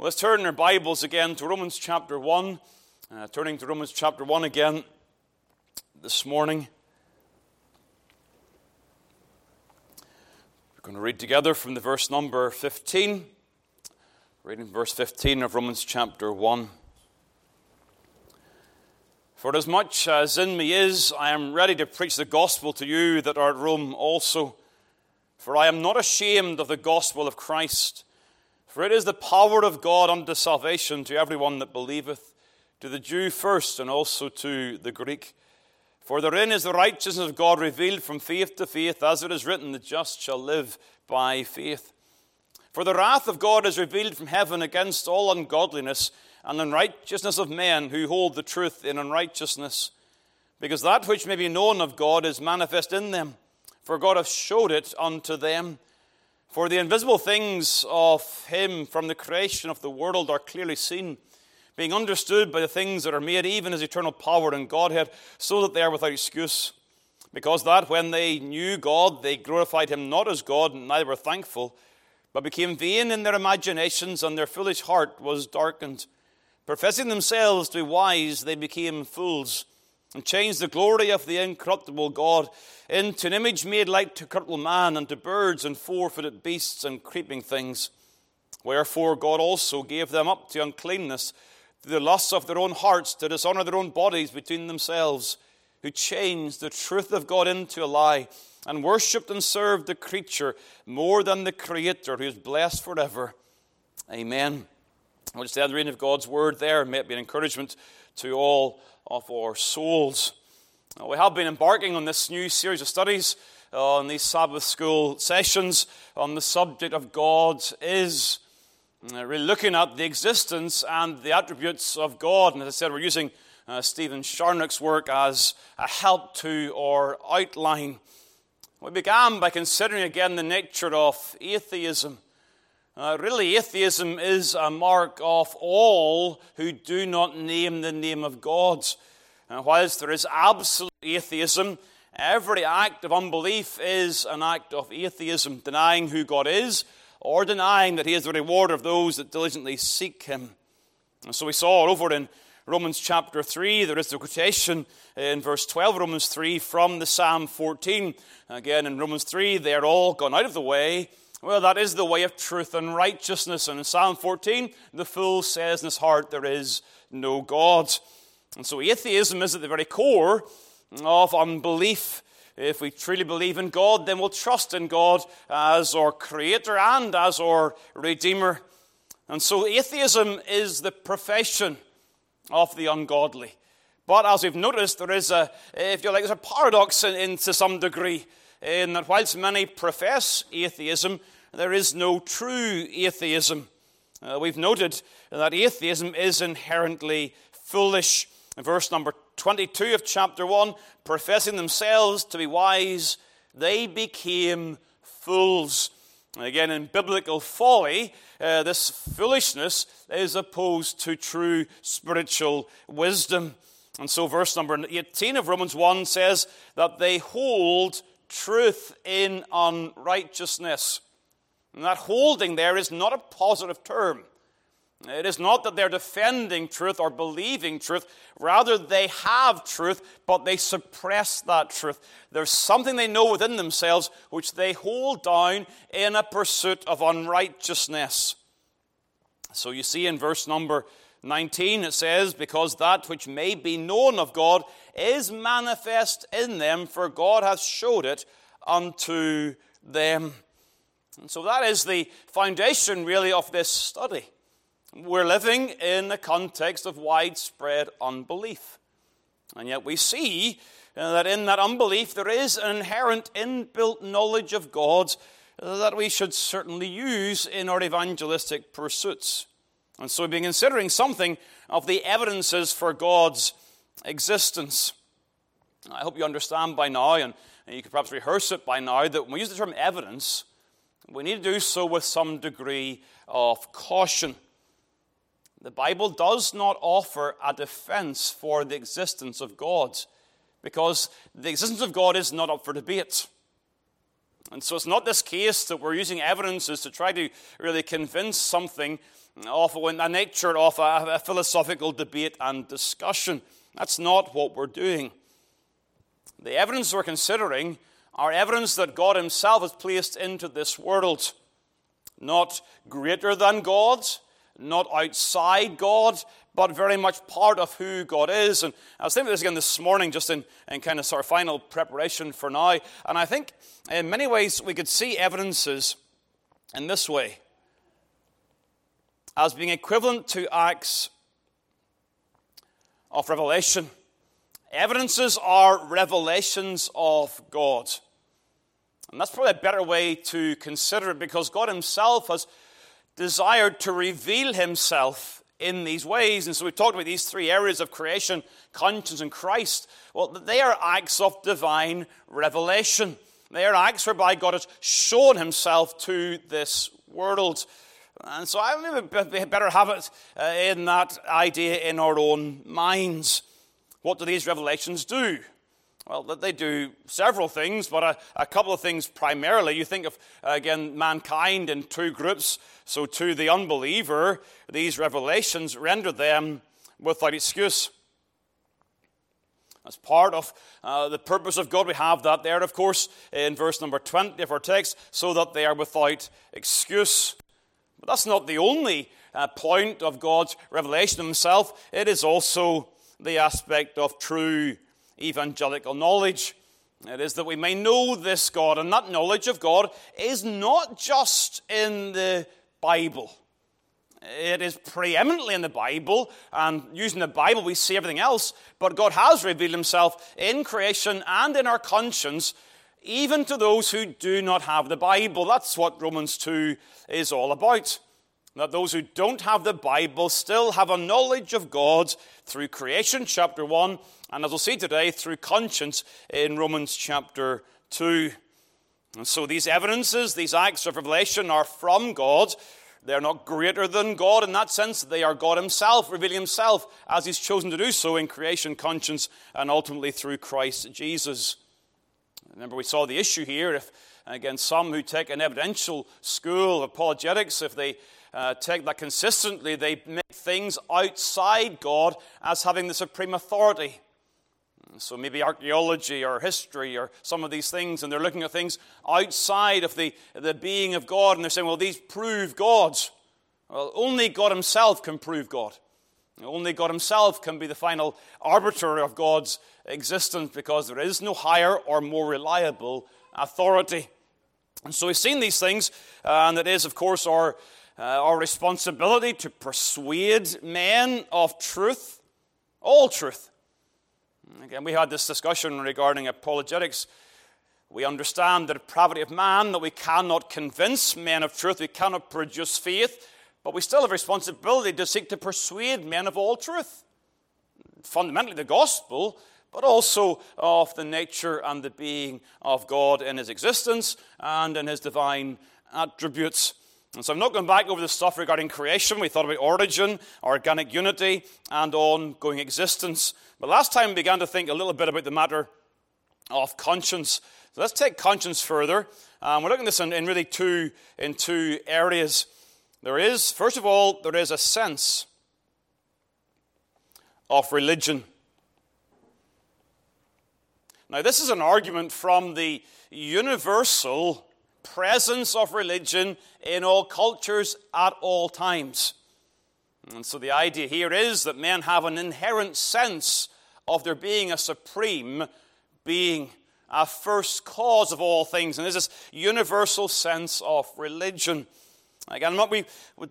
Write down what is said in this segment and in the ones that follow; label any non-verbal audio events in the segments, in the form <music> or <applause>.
Well, let's turn our Bibles again to Romans chapter 1. Uh, turning to Romans chapter 1 again this morning. We're going to read together from the verse number 15. Reading verse 15 of Romans chapter 1. For as much as in me is, I am ready to preach the gospel to you that are at Rome also. For I am not ashamed of the gospel of Christ. For it is the power of God unto salvation to everyone that believeth, to the Jew first, and also to the Greek. For therein is the righteousness of God revealed from faith to faith, as it is written, the just shall live by faith. For the wrath of God is revealed from heaven against all ungodliness and unrighteousness of men who hold the truth in unrighteousness. Because that which may be known of God is manifest in them, for God hath showed it unto them. For the invisible things of him from the creation of the world are clearly seen, being understood by the things that are made, even his eternal power and Godhead, so that they are without excuse. Because that when they knew God, they glorified him not as God, and neither were thankful, but became vain in their imaginations, and their foolish heart was darkened. Professing themselves to be wise, they became fools and changed the glory of the incorruptible God into an image made like to corruptible man, and to birds and four footed beasts and creeping things. Wherefore God also gave them up to uncleanness, to the lusts of their own hearts, to dishonor their own bodies between themselves, who changed the truth of God into a lie, and worshipped and served the creature more than the Creator, who is blessed forever. Amen. I'll just the reading of God's word there, may it be an encouragement to all of our souls. We have been embarking on this new series of studies on these Sabbath school sessions on the subject of God is. Uh, really looking at the existence and the attributes of God. And as I said, we're using uh, Stephen Charnock's work as a help to our outline. We began by considering again the nature of atheism. Uh, really, atheism is a mark of all who do not name the name of God. And whilst there is absolute atheism, every act of unbelief is an act of atheism, denying who God is or denying that He is the rewarder of those that diligently seek Him. And so we saw over in Romans chapter 3, there is the quotation in verse 12, Romans 3, from the Psalm 14. Again, in Romans 3, they are all gone out of the way well, that is the way of truth and righteousness. And in Psalm 14, the fool says in his heart, There is no God. And so atheism is at the very core of unbelief. If we truly believe in God, then we'll trust in God as our Creator and as our Redeemer. And so atheism is the profession of the ungodly. But as we've noticed, there is a, if you like, there's a paradox in, in to some degree in that whilst many profess atheism, there is no true atheism. Uh, we've noted that atheism is inherently foolish. In verse number 22 of chapter 1, professing themselves to be wise, they became fools. Again, in biblical folly, uh, this foolishness is opposed to true spiritual wisdom. And so, verse number 18 of Romans 1 says that they hold truth in unrighteousness. And that holding there is not a positive term. It is not that they're defending truth or believing truth. Rather, they have truth, but they suppress that truth. There's something they know within themselves which they hold down in a pursuit of unrighteousness. So you see in verse number 19, it says, Because that which may be known of God is manifest in them, for God hath showed it unto them. And so that is the foundation, really, of this study. We're living in the context of widespread unbelief. And yet we see uh, that in that unbelief there is an inherent inbuilt knowledge of God that we should certainly use in our evangelistic pursuits. And so we've been considering something of the evidences for God's existence. I hope you understand by now, and you could perhaps rehearse it by now, that when we use the term evidence, we need to do so with some degree of caution. The Bible does not offer a defense for the existence of God, because the existence of God is not up for debate. And so it's not this case that we're using evidences to try to really convince something of a nature of a philosophical debate and discussion. That's not what we're doing. The evidence we're considering are evidence that God Himself has placed into this world. Not greater than God, not outside God, but very much part of who God is. And I was thinking this again this morning, just in, in kind of sort of final preparation for now. And I think in many ways we could see evidences in this way as being equivalent to acts of revelation. Evidences are revelations of God. And that's probably a better way to consider it because God Himself has desired to reveal Himself in these ways. And so we've talked about these three areas of creation, conscience, and Christ. Well, they are acts of divine revelation. They are acts whereby God has shown Himself to this world. And so I maybe better have it uh, in that idea in our own minds. What do these revelations do? Well, they do several things, but a, a, couple of things primarily. You think of, again, mankind in two groups. So, to the unbeliever, these revelations render them without excuse. As part of uh, the purpose of God, we have that there, of course, in verse number 20 of our text, so that they are without excuse. But that's not the only uh, point of God's revelation of Himself, it is also the aspect of true evangelical knowledge. It is that we may know this God, and that knowledge of God is not just in the Bible. It is preeminently in the Bible, and using the Bible, we see everything else. But God has revealed Himself in creation and in our conscience, even to those who do not have the Bible. That's what Romans 2 is all about that those who don't have the Bible still have a knowledge of God through creation, chapter 1, and as we'll see today, through conscience in Romans chapter 2. And so these evidences, these acts of revelation are from God. They're not greater than God in that sense. They are God Himself, revealing Himself as He's chosen to do so in creation, conscience, and ultimately through Christ Jesus. Remember, we saw the issue here. If, again, some who take an evidential school of apologetics, if they uh, take that consistently, they make things outside God as having the supreme authority. So maybe archaeology or history or some of these things, and they're looking at things outside of the, the being of God, and they're saying, well, these prove God. Well, only God Himself can prove God. Only God Himself can be the final arbiter of God's existence because there is no higher or more reliable authority. And so we've seen these things, and it is, of course, our uh, our responsibility to persuade men of truth, all truth. Again, we had this discussion regarding apologetics. We understand the depravity of man, that we cannot convince men of truth, we cannot produce faith, but we still have responsibility to seek to persuade men of all truth. Fundamentally, the gospel, but also of the nature and the being of God in his existence and in his divine attributes. And so I'm not going back over the stuff regarding creation. We thought about origin, organic unity, and ongoing existence. But last time we began to think a little bit about the matter of conscience. So let's take conscience further. Um, we're looking at this in, in really two, in two areas. There is, first of all, there is a sense of religion. Now, this is an argument from the universal presence of religion in all cultures at all times. And so the idea here is that men have an inherent sense of there being a supreme being, a first cause of all things. And there's this universal sense of religion. Again, what we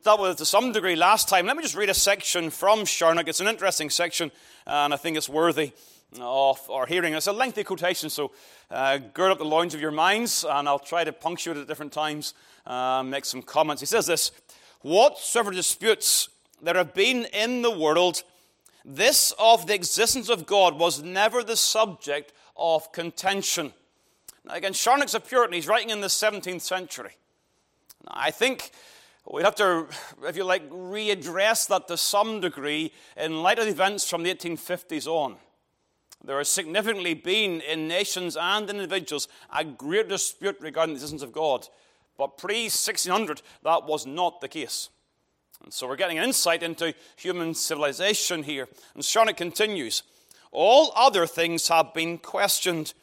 dealt with to some degree last time. Let me just read a section from Charnock. It's an interesting section, and I think it's worthy of our hearing. It's a lengthy quotation, so uh, gird up the loins of your minds, and I'll try to punctuate at different times, uh, make some comments. He says this Whatsoever disputes there have been in the world, this of the existence of God was never the subject of contention. Now, again, Charnock's a Puritan. He's writing in the 17th century. I think we'd have to, if you like, readdress that to some degree in light of events from the 1850s on. There has significantly been in nations and individuals a great dispute regarding the existence of God. But pre 1600, that was not the case. And so we're getting an insight into human civilization here. And Charnock continues All other things have been questioned.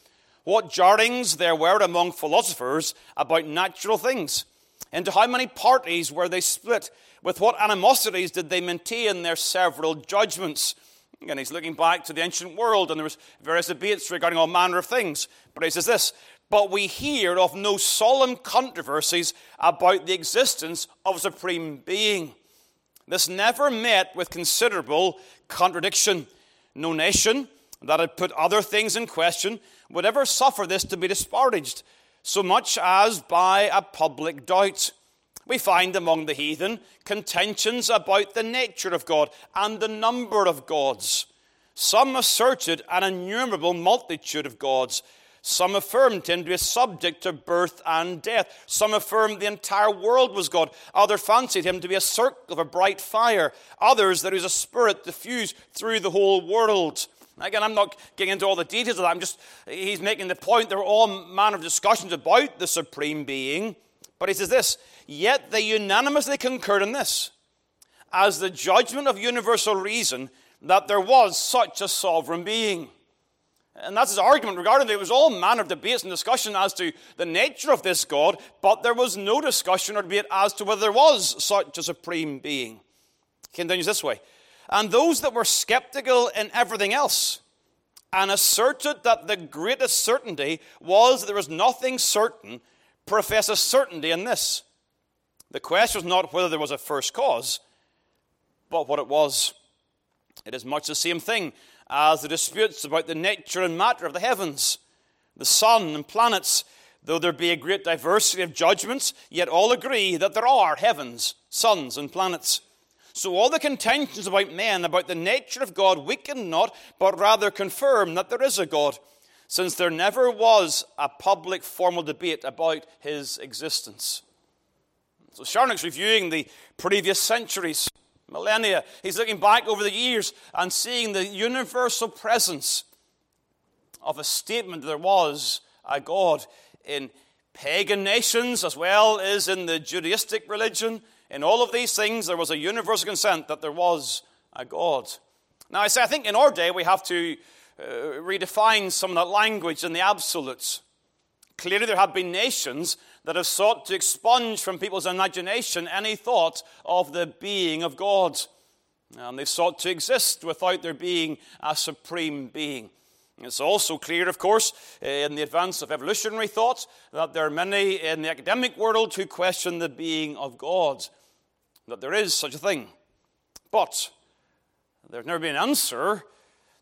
What jarrings there were among philosophers about natural things. Into how many parties were they split? With what animosities did they maintain their several judgments? Again, he's looking back to the ancient world, and there was various debates regarding all manner of things. But he says this but we hear of no solemn controversies about the existence of a supreme being. This never met with considerable contradiction. No nation that had put other things in question would ever suffer this to be disparaged, so much as by a public doubt. We find among the heathen contentions about the nature of God and the number of gods. Some asserted an innumerable multitude of gods some affirmed him to be subject to birth and death. Some affirmed the entire world was God. Others fancied him to be a circle of a bright fire. Others that he was a spirit diffused through the whole world. Again, I'm not getting into all the details of that. I'm just, he's making the point there were all manner of discussions about the supreme being. But he says this, yet they unanimously concurred in this, as the judgment of universal reason, that there was such a sovereign being. And that's his argument regarding it. It was all manner of debates and discussion as to the nature of this God, but there was no discussion or debate as to whether there was such a supreme being. He continues this way. And those that were skeptical in everything else and asserted that the greatest certainty was that there was nothing certain profess a certainty in this. The question was not whether there was a first cause, but what it was. It is much the same thing as the disputes about the nature and matter of the heavens, the sun and planets. Though there be a great diversity of judgments, yet all agree that there are heavens, suns, and planets. So all the contentions about men about the nature of God weaken not, but rather confirm that there is a God, since there never was a public formal debate about his existence. So Charnock's reviewing the previous centuries millennia. He's looking back over the years and seeing the universal presence of a statement there was a God in pagan nations as well as in the Judaistic religion. In all of these things, there was a universal consent that there was a God. Now, I say, I think in our day we have to uh, redefine some of that language in the absolutes. Clearly, there have been nations that have sought to expunge from people's imagination any thought of the being of God. And they've sought to exist without there being a supreme being. It's also clear, of course, in the advance of evolutionary thought, that there are many in the academic world who question the being of God, that there is such a thing. But there's never been an answer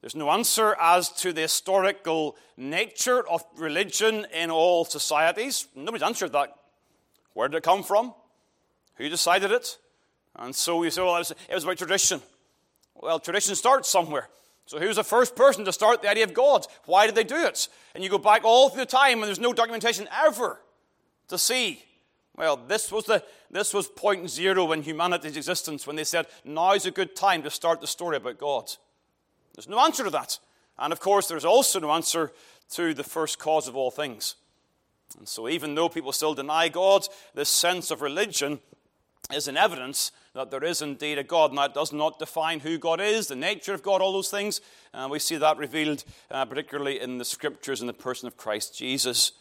there's no answer as to the historical nature of religion in all societies. Nobody's answered that. Where did it come from? Who decided it? And so you say, well, it was about tradition. Well, tradition starts somewhere. So who was the first person to start the idea of God? Why did they do it? And you go back all through the time, and there's no documentation ever to see. Well, this was the this was point zero in humanity's existence when they said now's a good time to start the story about God. There's no answer to that. And of course, there's also no answer to the first cause of all things. And so, even though people still deny God, this sense of religion is an evidence that there is indeed a God. Now, it does not define who God is, the nature of God, all those things. And we see that revealed uh, particularly in the scriptures in the person of Christ Jesus.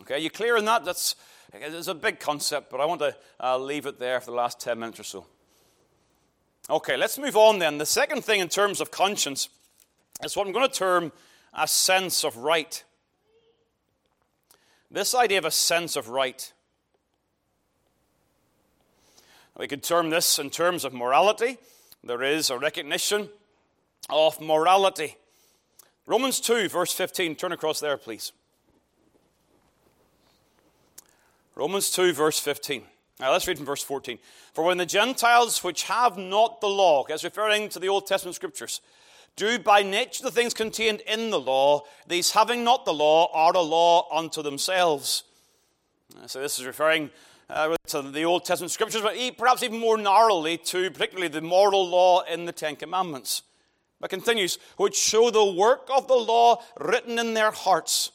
Okay, you clear on that? That's it's a big concept, but I want to uh, leave it there for the last 10 minutes or so. Okay, let's move on then. The second thing in terms of conscience is what I'm going to term a sense of right. This idea of a sense of right. We could term this in terms of morality. There is a recognition of morality. Romans 2, verse 15. Turn across there, please. Romans 2, verse 15. Now let's read from verse 14. For when the Gentiles which have not the law, as referring to the Old Testament scriptures, do by nature the things contained in the law, these having not the law are a law unto themselves. So this is referring uh, to the Old Testament scriptures, but perhaps even more narrowly to particularly the moral law in the Ten Commandments. But continues, which show the work of the law written in their hearts,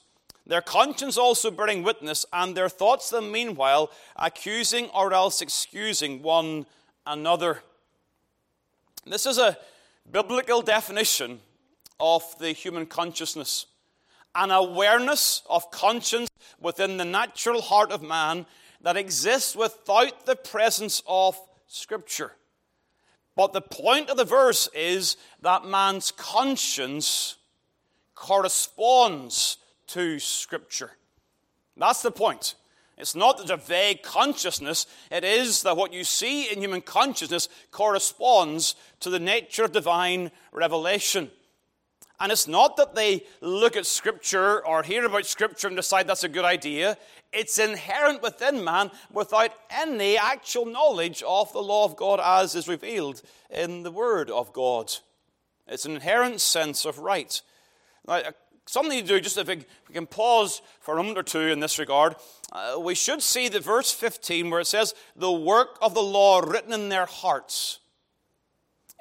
their conscience also bearing witness, and their thoughts the meanwhile accusing or else excusing one another. This is a biblical definition of the human consciousness an awareness of conscience within the natural heart of man that exists without the presence of Scripture. But the point of the verse is that man's conscience corresponds to Scripture. That's the point. It's not that a vague consciousness, it is that what you see in human consciousness corresponds to the nature of divine revelation. And it's not that they look at Scripture or hear about Scripture and decide that's a good idea. It's inherent within man without any actual knowledge of the law of God as is revealed in the Word of God. It's an inherent sense of right. Now, something to do, just if we can pause for a moment or two in this regard, uh, we should see the verse 15 where it says, The work of the law written in their hearts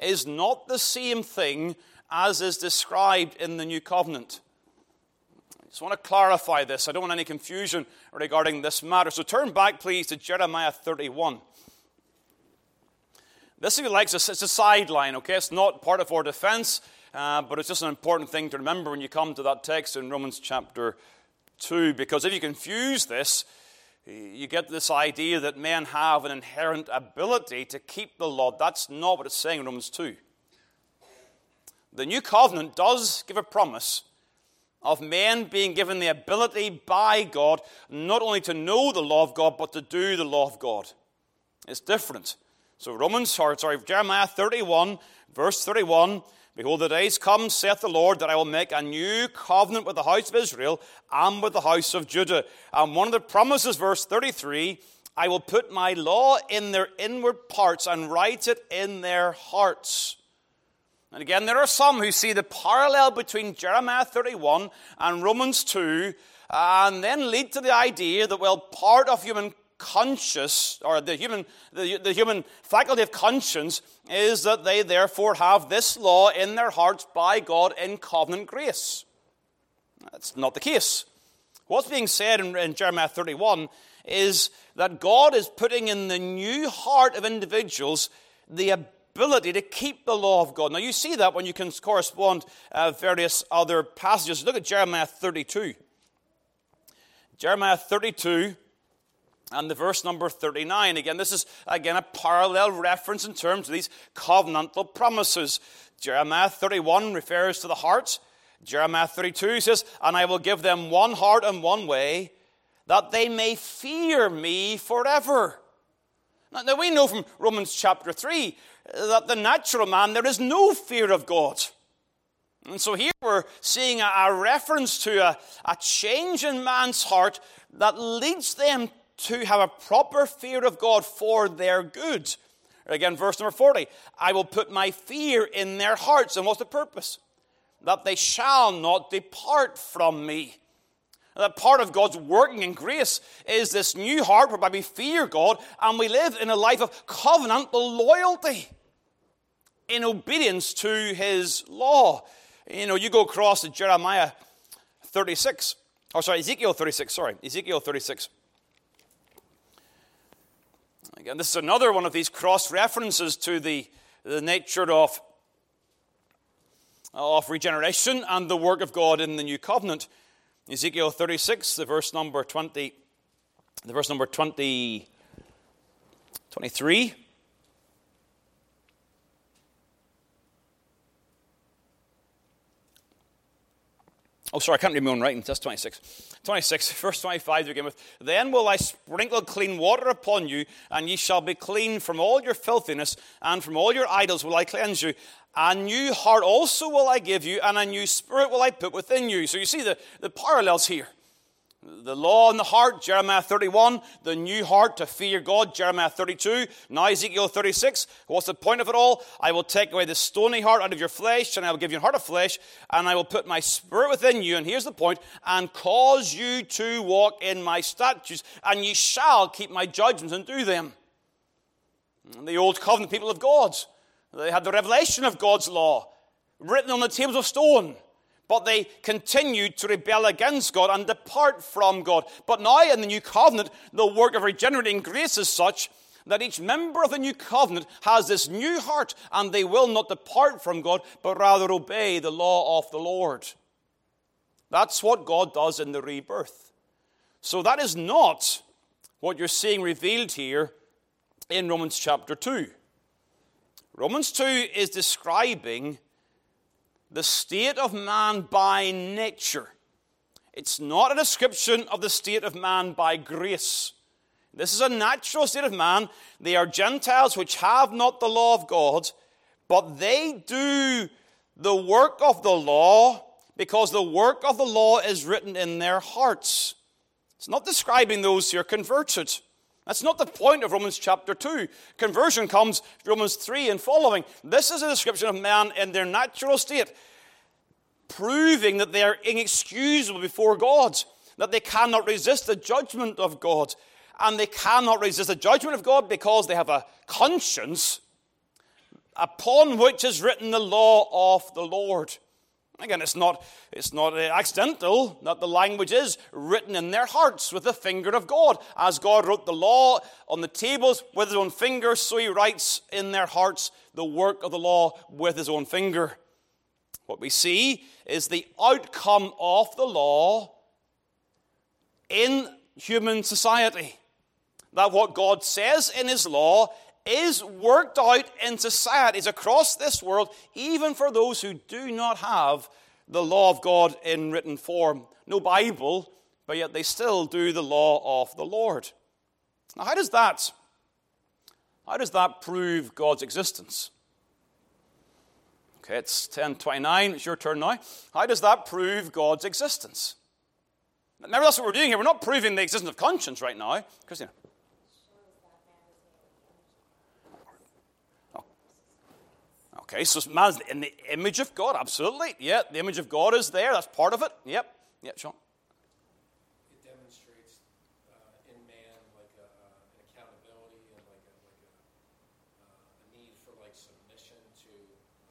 is not the same thing as is described in the New Covenant. I just want to clarify this. I don't want any confusion regarding this matter. So turn back, please, to Jeremiah 31. This, if you like, it's a sideline, okay? It's not part of our defense, uh, but it's just an important thing to remember when you come to that text in Romans chapter 2, because if you confuse this, you get this idea that men have an inherent ability to keep the law. That's not what it's saying in Romans 2 the new covenant does give a promise of men being given the ability by God not only to know the law of God, but to do the law of God. It's different. So, Romans, sorry, Jeremiah 31, verse 31 Behold, the days come, saith the Lord, that I will make a new covenant with the house of Israel and with the house of Judah. And one of the promises, verse 33, I will put my law in their inward parts and write it in their hearts. And again, there are some who see the parallel between Jeremiah 31 and Romans 2, and then lead to the idea that, well, part of human conscious, or the human, the, the human faculty of conscience, is that they therefore have this law in their hearts by God in covenant grace. That's not the case. What's being said in, in Jeremiah 31 is that God is putting in the new heart of individuals the ability to keep the law of God. Now, you see that when you can correspond uh, various other passages. Look at Jeremiah 32. Jeremiah 32 and the verse number 39. Again, this is again a parallel reference in terms of these covenantal promises. Jeremiah 31 refers to the heart. Jeremiah 32 says, And I will give them one heart and one way, that they may fear me forever. Now, now we know from Romans chapter 3 that the natural man, there is no fear of God. And so here we're seeing a, a reference to a, a change in man's heart that leads them to have a proper fear of God for their good. Again, verse number 40 I will put my fear in their hearts. And what's the purpose? That they shall not depart from me. That part of God's working in grace is this new heart whereby we fear God and we live in a life of covenantal loyalty in obedience to his law. You know, you go across to Jeremiah 36, or sorry, Ezekiel 36, sorry, Ezekiel 36. Again, this is another one of these cross references to the, the nature of, of regeneration and the work of God in the new covenant. Ezekiel 36, the verse number 20, the verse number 20, 23. Oh, sorry, I can't read my own writing. That's 26. 26, <laughs> verse 25 to begin with. Then will I sprinkle clean water upon you, and ye shall be clean from all your filthiness, and from all your idols will I cleanse you. A new heart also will I give you, and a new spirit will I put within you. So you see the, the parallels here. The law in the heart, Jeremiah 31. The new heart to fear God, Jeremiah 32. Now Ezekiel 36. What's the point of it all? I will take away the stony heart out of your flesh, and I will give you a heart of flesh, and I will put my spirit within you. And here's the point and cause you to walk in my statutes, and ye shall keep my judgments and do them. The old covenant people of God, they had the revelation of God's law. written on the tables of stone. But they continued to rebel against God and depart from God. But now in the new covenant, the work of regenerating grace is such that each member of the new covenant has this new heart and they will not depart from God, but rather obey the law of the Lord. That's what God does in the rebirth. So that is not what you're seeing revealed here in Romans chapter 2. Romans 2 is describing the state of man by nature. It's not a description of the state of man by grace. This is a natural state of man. They are Gentiles which have not the law of God, but they do the work of the law because the work of the law is written in their hearts. It's not describing those who are converted. That's not the point of Romans chapter 2. Conversion comes Romans 3 and following. This is a description of man in their natural state, proving that they are inexcusable before God, that they cannot resist the judgment of God, and they cannot resist the judgment of God because they have a conscience upon which is written the law of the Lord. Again, it's not, it's not uh, accidental that the language is written in their hearts with the finger of God. As God wrote the law on the tables with his own finger, so he writes in their hearts the work of the law with his own finger. What we see is the outcome of the law in human society. That what God says in his law is worked out in societies across this world, even for those who do not have the law of God in written form. No Bible, but yet they still do the law of the Lord. Now, how does that, how does that prove God's existence? Okay, it's 1029. It's your turn now. How does that prove God's existence? Remember, that's what we're doing here. We're not proving the existence of conscience right now. Christina. Okay, so man's in the image of God, absolutely. Yeah, the image of God is there. That's part of it. Yep. Yep, Sean. It demonstrates uh, in man like a, uh, an accountability and like a, like a, uh, a need for like submission to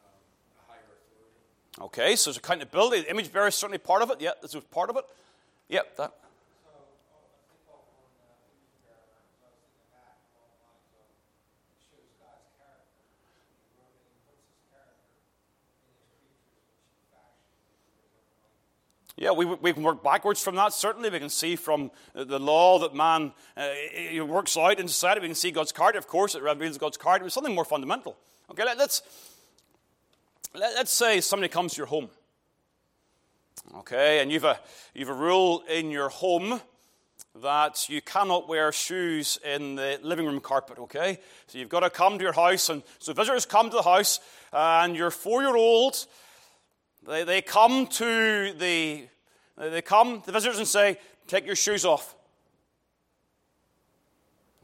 um, a higher authority. Okay, so there's accountability. The image bearer is certainly part of it. Yeah, this was part of it. Yep, that. Yeah, we, we can work backwards from that. Certainly, we can see from the law that man uh, works out in society. We can see God's character. Of course, it reveals God's character. But something more fundamental. Okay, let, us let, let's say somebody comes to your home. Okay, and you've a you've a rule in your home that you cannot wear shoes in the living room carpet. Okay, so you've got to come to your house, and so visitors come to the house, and your four-year-old they, they come to the, they come, the visitors, and say, Take your shoes off.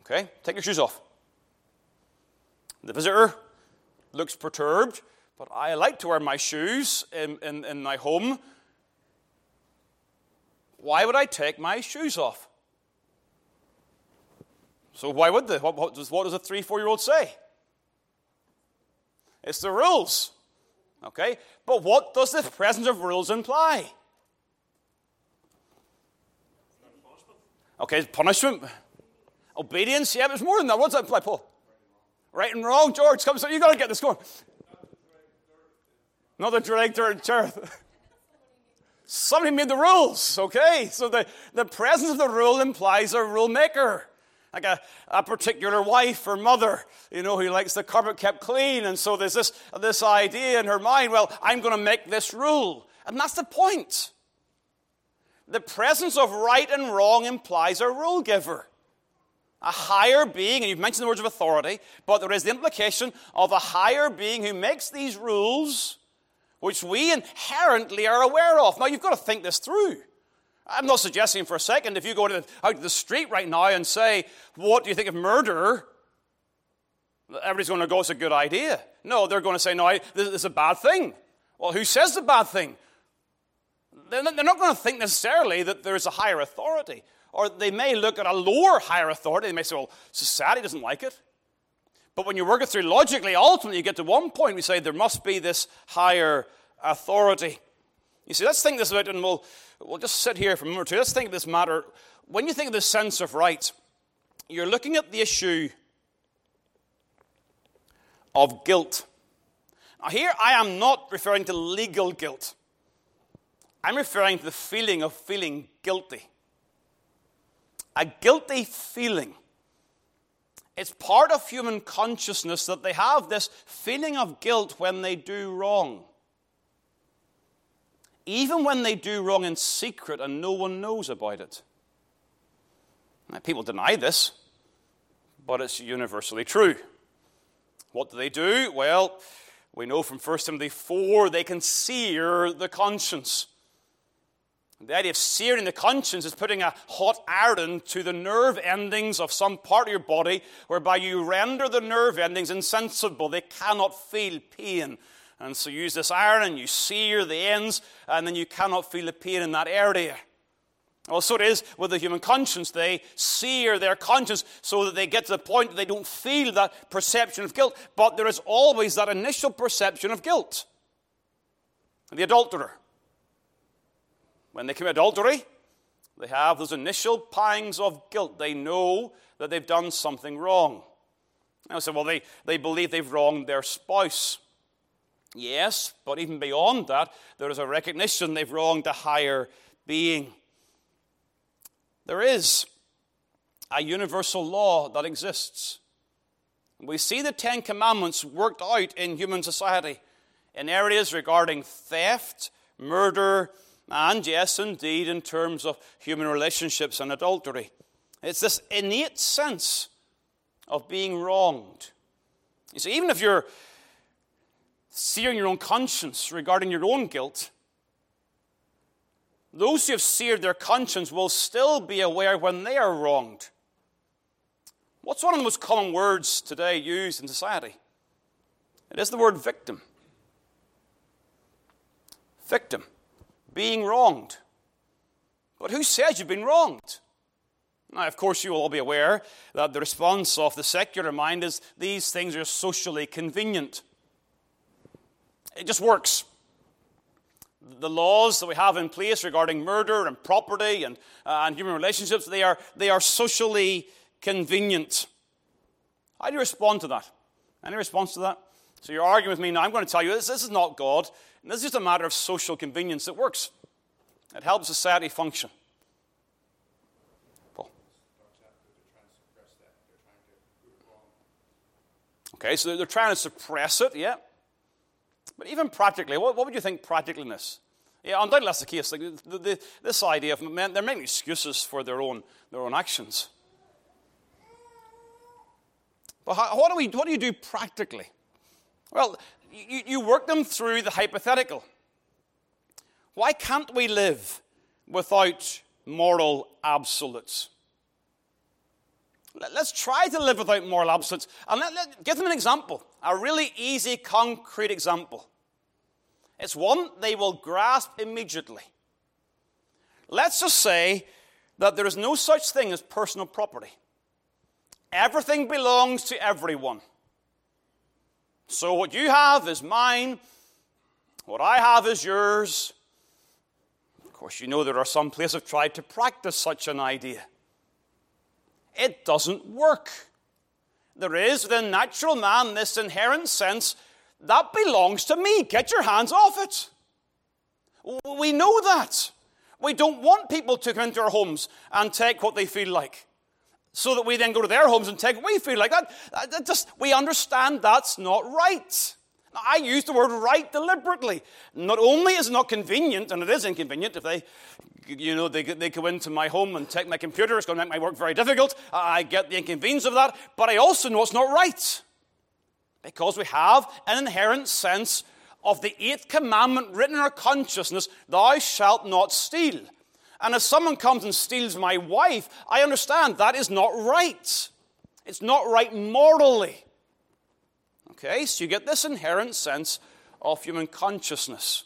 Okay? Take your shoes off. The visitor looks perturbed, but I like to wear my shoes in, in, in my home. Why would I take my shoes off? So, why would they? What, what, does, what does a three, four year old say? It's the rules. Okay? But what does the presence of rules imply? Okay, punishment. Obedience, yeah, it's more than that. What's that imply, Paul? Right and wrong, George. Come, so you got to get this going. Not the drag dirt earth. Somebody made the rules, okay? So the, the presence of the rule implies a rule maker like a, a particular wife or mother, you know, who likes the carpet kept clean. And so there's this, this idea in her mind, well, I'm going to make this rule. And that's the point. The presence of right and wrong implies a rule giver. A higher being, and you've mentioned the words of authority, but there is the implication of a higher being who makes these rules, which we inherently are aware of. Now, you've got to think this through. I'm not suggesting for a second if you go to, out to the street right now and say, What do you think of murder? Everybody's going to go, It's a good idea. No, they're going to say, No, this is a bad thing. Well, who says the bad thing? They're not going to think necessarily that there's a higher authority. Or they may look at a lower higher authority. They may say, Well, society doesn't like it. But when you work it through logically, ultimately you get to one point, we say there must be this higher authority. You see, let's think this about, and we'll, we'll just sit here for a moment or two. Let's think of this matter. When you think of the sense of right, you're looking at the issue of guilt. Now, here I am not referring to legal guilt, I'm referring to the feeling of feeling guilty. A guilty feeling. It's part of human consciousness that they have this feeling of guilt when they do wrong. Even when they do wrong in secret and no one knows about it. Now, people deny this, but it's universally true. What do they do? Well, we know from 1 Timothy 4 they can sear the conscience. The idea of searing the conscience is putting a hot iron to the nerve endings of some part of your body, whereby you render the nerve endings insensible. They cannot feel pain. And so you use this iron and you sear the ends, and then you cannot feel the pain in that area. Well, so it is with the human conscience. They sear their conscience so that they get to the point that they don't feel that perception of guilt. But there is always that initial perception of guilt. The adulterer when they commit adultery, they have those initial pangs of guilt. They know that they've done something wrong. I say, well, they, they believe they've wronged their spouse. Yes, but even beyond that, there is a recognition they've wronged a higher being. There is a universal law that exists. We see the Ten Commandments worked out in human society in areas regarding theft, murder, and yes, indeed, in terms of human relationships and adultery. It's this innate sense of being wronged. You see, even if you're searing your own conscience regarding your own guilt, those who have seared their conscience will still be aware when they are wronged. What's one of the most common words today used in society? It is the word victim. Victim being wronged. But who says you've been wronged? Now, of course, you will all be aware that the response of the secular mind is these things are socially convenient. It just works. The laws that we have in place regarding murder and property and, uh, and human relationships, they are, they are socially convenient. How do you respond to that? Any response to that? So you're arguing with me now. I'm going to tell you this, this is not God. And this is just a matter of social convenience. It works. It helps society function. Paul. Okay, so they're trying to suppress it, yeah. But even practically, what, what would you think practically in this? Yeah, undoubtedly that's the case. Like the, the, this idea of men, they're making excuses for their own, their own actions. But how, what, do we, what do you do practically? Well, you, you work them through the hypothetical. Why can't we live without moral absolutes? Let's try to live without moral absolutes. And let, let, give them an example, a really easy, concrete example. It's one they will grasp immediately. Let's just say that there is no such thing as personal property. Everything belongs to everyone. So what you have is mine, what I have is yours. Of course, you know there are some places have tried to practice such an idea. It doesn't work. There is within natural man this inherent sense that belongs to me. Get your hands off it. We know that. We don't want people to come into our homes and take what they feel like so that we then go to their homes and take what we feel like that. that just, we understand that's not right. Now, I use the word right deliberately. Not only is it not convenient, and it is inconvenient if they, you know, they, they go into my home and take my computer, it's going to make my work very difficult. I get the inconvenience of that, but I also know it's not right. Because we have an inherent sense of the eighth commandment written in our consciousness, thou shalt not steal. And if someone comes and steals my wife, I understand that is not right. It's not right morally. Okay, so you get this inherent sense of human consciousness.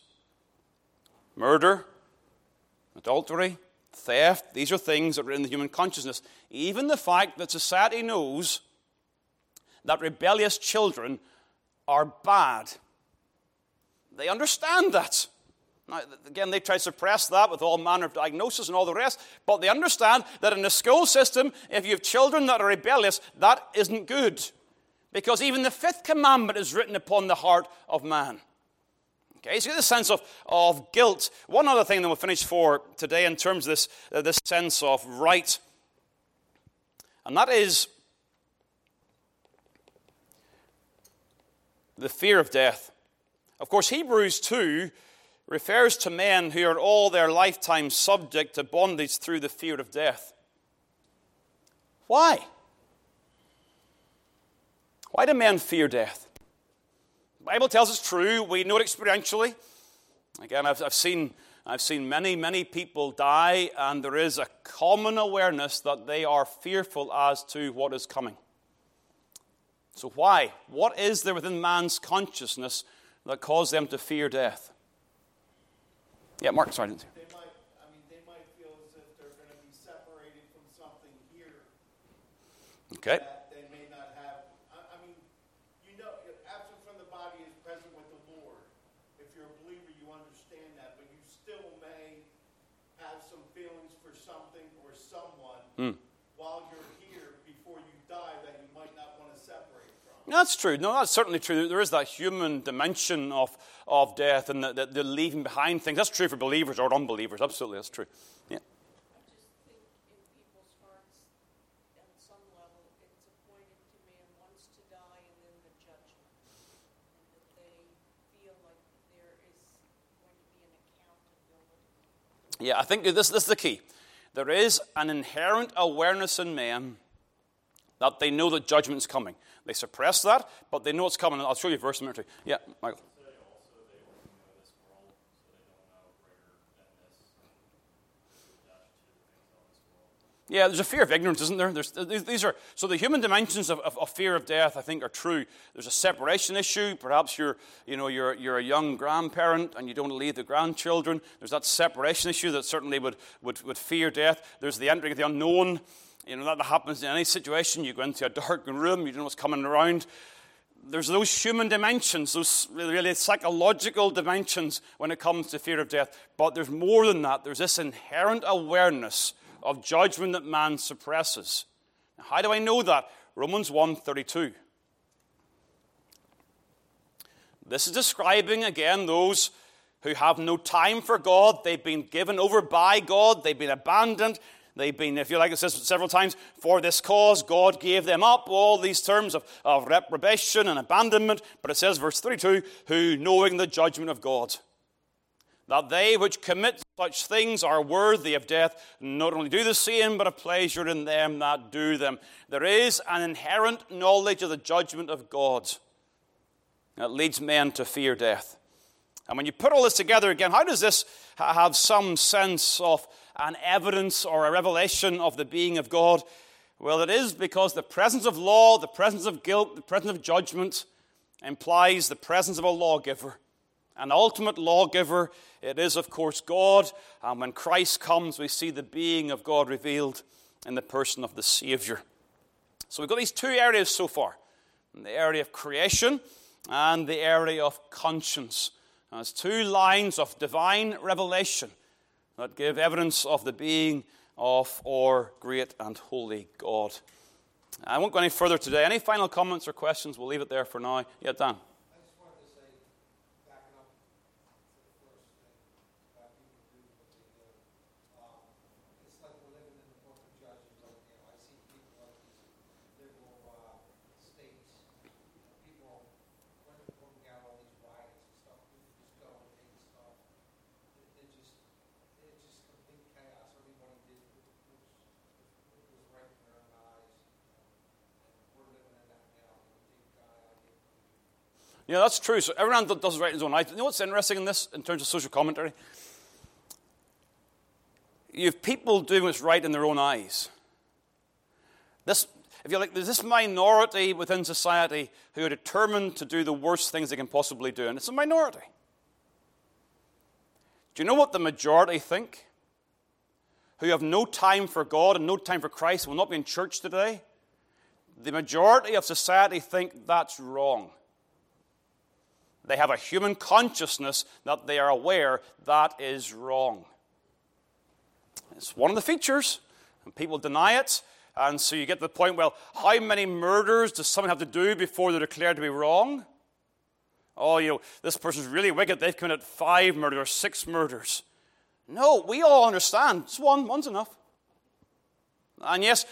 Murder, adultery, theft, these are things that are in the human consciousness. Even the fact that society knows that rebellious children are bad. They understand that. Now, again, they try to suppress that with all manner of diagnosis and all the rest, but they understand that in the school system, if you have children that are rebellious, that isn't good. Because even the fifth commandment is written upon the heart of man. Okay, so you get the sense of, of guilt. One other thing that we'll finish for today in terms of this, uh, this sense of right, and that is the fear of death. Of course, Hebrews 2 refers to men who are all their lifetime subject to bondage through the fear of death. Why? Why do men fear death? The Bible tells us true. We know it experientially. Again, I've, I've, seen, I've seen many, many people die, and there is a common awareness that they are fearful as to what is coming. So, why? What is there within man's consciousness that causes them to fear death? Yeah, Mark, sorry. They might, I mean, they might feel as if they're going to be separated from something here. Okay. That they may not have. I, I mean, you know, absent from the body is present with the Lord. If you're a believer, you understand that, but you still may have some feelings for something or someone Mm. while you're here before you die that you might not want to separate from. That's true. No, that's certainly true. There is that human dimension of, of death and the, the, leaving behind things. That's true for believers or unbelievers. Absolutely, that's true. Yeah. I think in people's hearts, on some level, it's appointed to man once to die and then the judgment. And that they feel like there is going to be an accountability. Yeah, I think this, this is the key. There is an inherent awareness in men that they know that judgment's coming. They suppress that, but they know it's coming. I'll show you a verse minute. two. Yeah, Michael. Yeah, there's a fear of ignorance, isn't there? There's, these are so the human dimensions of, of, of, fear of death, I think, are true. There's a separation issue. Perhaps you're, you know, you're, you're a young grandparent and you don't leave the grandchildren. There's that separation issue that certainly would, would, would fear death. There's the entering of the unknown. You know, that happens in any situation. You go into a dark room, you don't know what's coming around. There's those human dimensions, those really psychological dimensions when it comes to fear of death. But there's more than that. There's this inherent awareness of judgment that man suppresses. Now, how do I know that? Romans 1:32. This is describing again those who have no time for God. They've been given over by God. They've been abandoned. They've been, if you like, it says several times, for this cause God gave them up. All these terms of, of reprobation and abandonment. But it says, verse 32, who knowing the judgment of God that they which commit such things are worthy of death, not only do the same, but have pleasure in them that do them. There is an inherent knowledge of the judgment of God that leads men to fear death. And when you put all this together again, how does this have some sense of an evidence or a revelation of the being of God? Well, it is because the presence of law, the presence of guilt, the presence of judgment implies the presence of a lawgiver. An ultimate lawgiver, it is, of course, God. And when Christ comes, we see the being of God revealed in the person of the Savior. So we've got these two areas so far the area of creation and the area of conscience. As two lines of divine revelation that give evidence of the being of our great and holy God. I won't go any further today. Any final comments or questions? We'll leave it there for now. Yeah, Dan. I just wanted to say, backing up to the first thing about people do what they do. Um, it's like we're living in the book of Judges right now. I see people like these liberal uh, states, people when they're putting out all these riots and stuff, people just go and take stuff. It, it just, it's just complete chaos. Everybody did what was, what was right in their own eyes. And we're living in that now. And we think, God, I get Yeah, that's true. So everyone does right in his own eyes. You know what's interesting in this, in terms of social commentary? You have people doing what's right in their own eyes. This, if you like, there's this minority within society who are determined to do the worst things they can possibly do, and it's a minority. Do you know what the majority think? Who have no time for God and no time for Christ, will not be in church today? the majority of society think that's wrong. They have a human consciousness that they are aware that is wrong. It's one of the features, and people deny it. And so you get to the point, well, how many murders does someone have to do before they're declared to be wrong? Oh, you know, this person's really wicked. They've committed five murders six murders. No, we all understand. It's one, one's enough. And yes,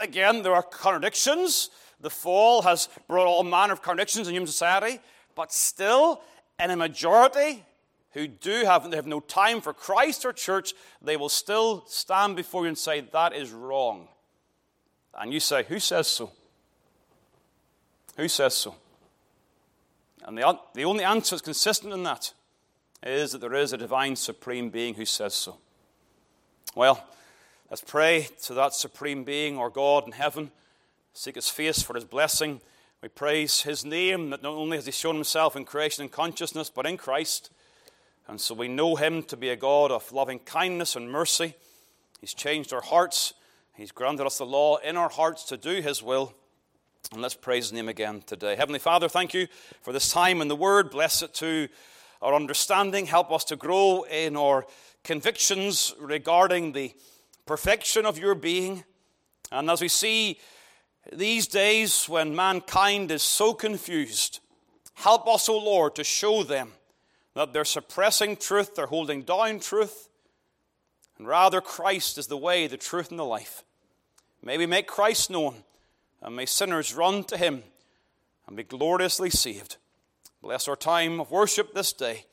again, there are contradictions. The fall has brought all manner of contradictions in human society. But still, in a majority who do have, have no time for Christ or church, they will still stand before you and say, That is wrong. And you say, Who says so? Who says so? And the, the only answer that's consistent in that is that there is a divine supreme being who says so. Well, let's pray to that supreme being, or God in heaven, seek his face for his blessing. We praise his name that not only has he shown himself in creation and consciousness, but in Christ. And so we know him to be a God of loving kindness and mercy. He's changed our hearts. He's granted us the law in our hearts to do his will. And let's praise his name again today. Heavenly Father, thank you for this time in the Word. Bless it to our understanding. Help us to grow in our convictions regarding the perfection of your being. And as we see these days when mankind is so confused, help us, O Lord, to show them that they're suppressing truth, they're holding down truth, and rather Christ is the way, the truth, and the life. May we make Christ known, and may sinners run to him and be gloriously saved. Bless our time of worship this day.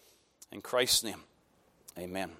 In Christ's name, amen.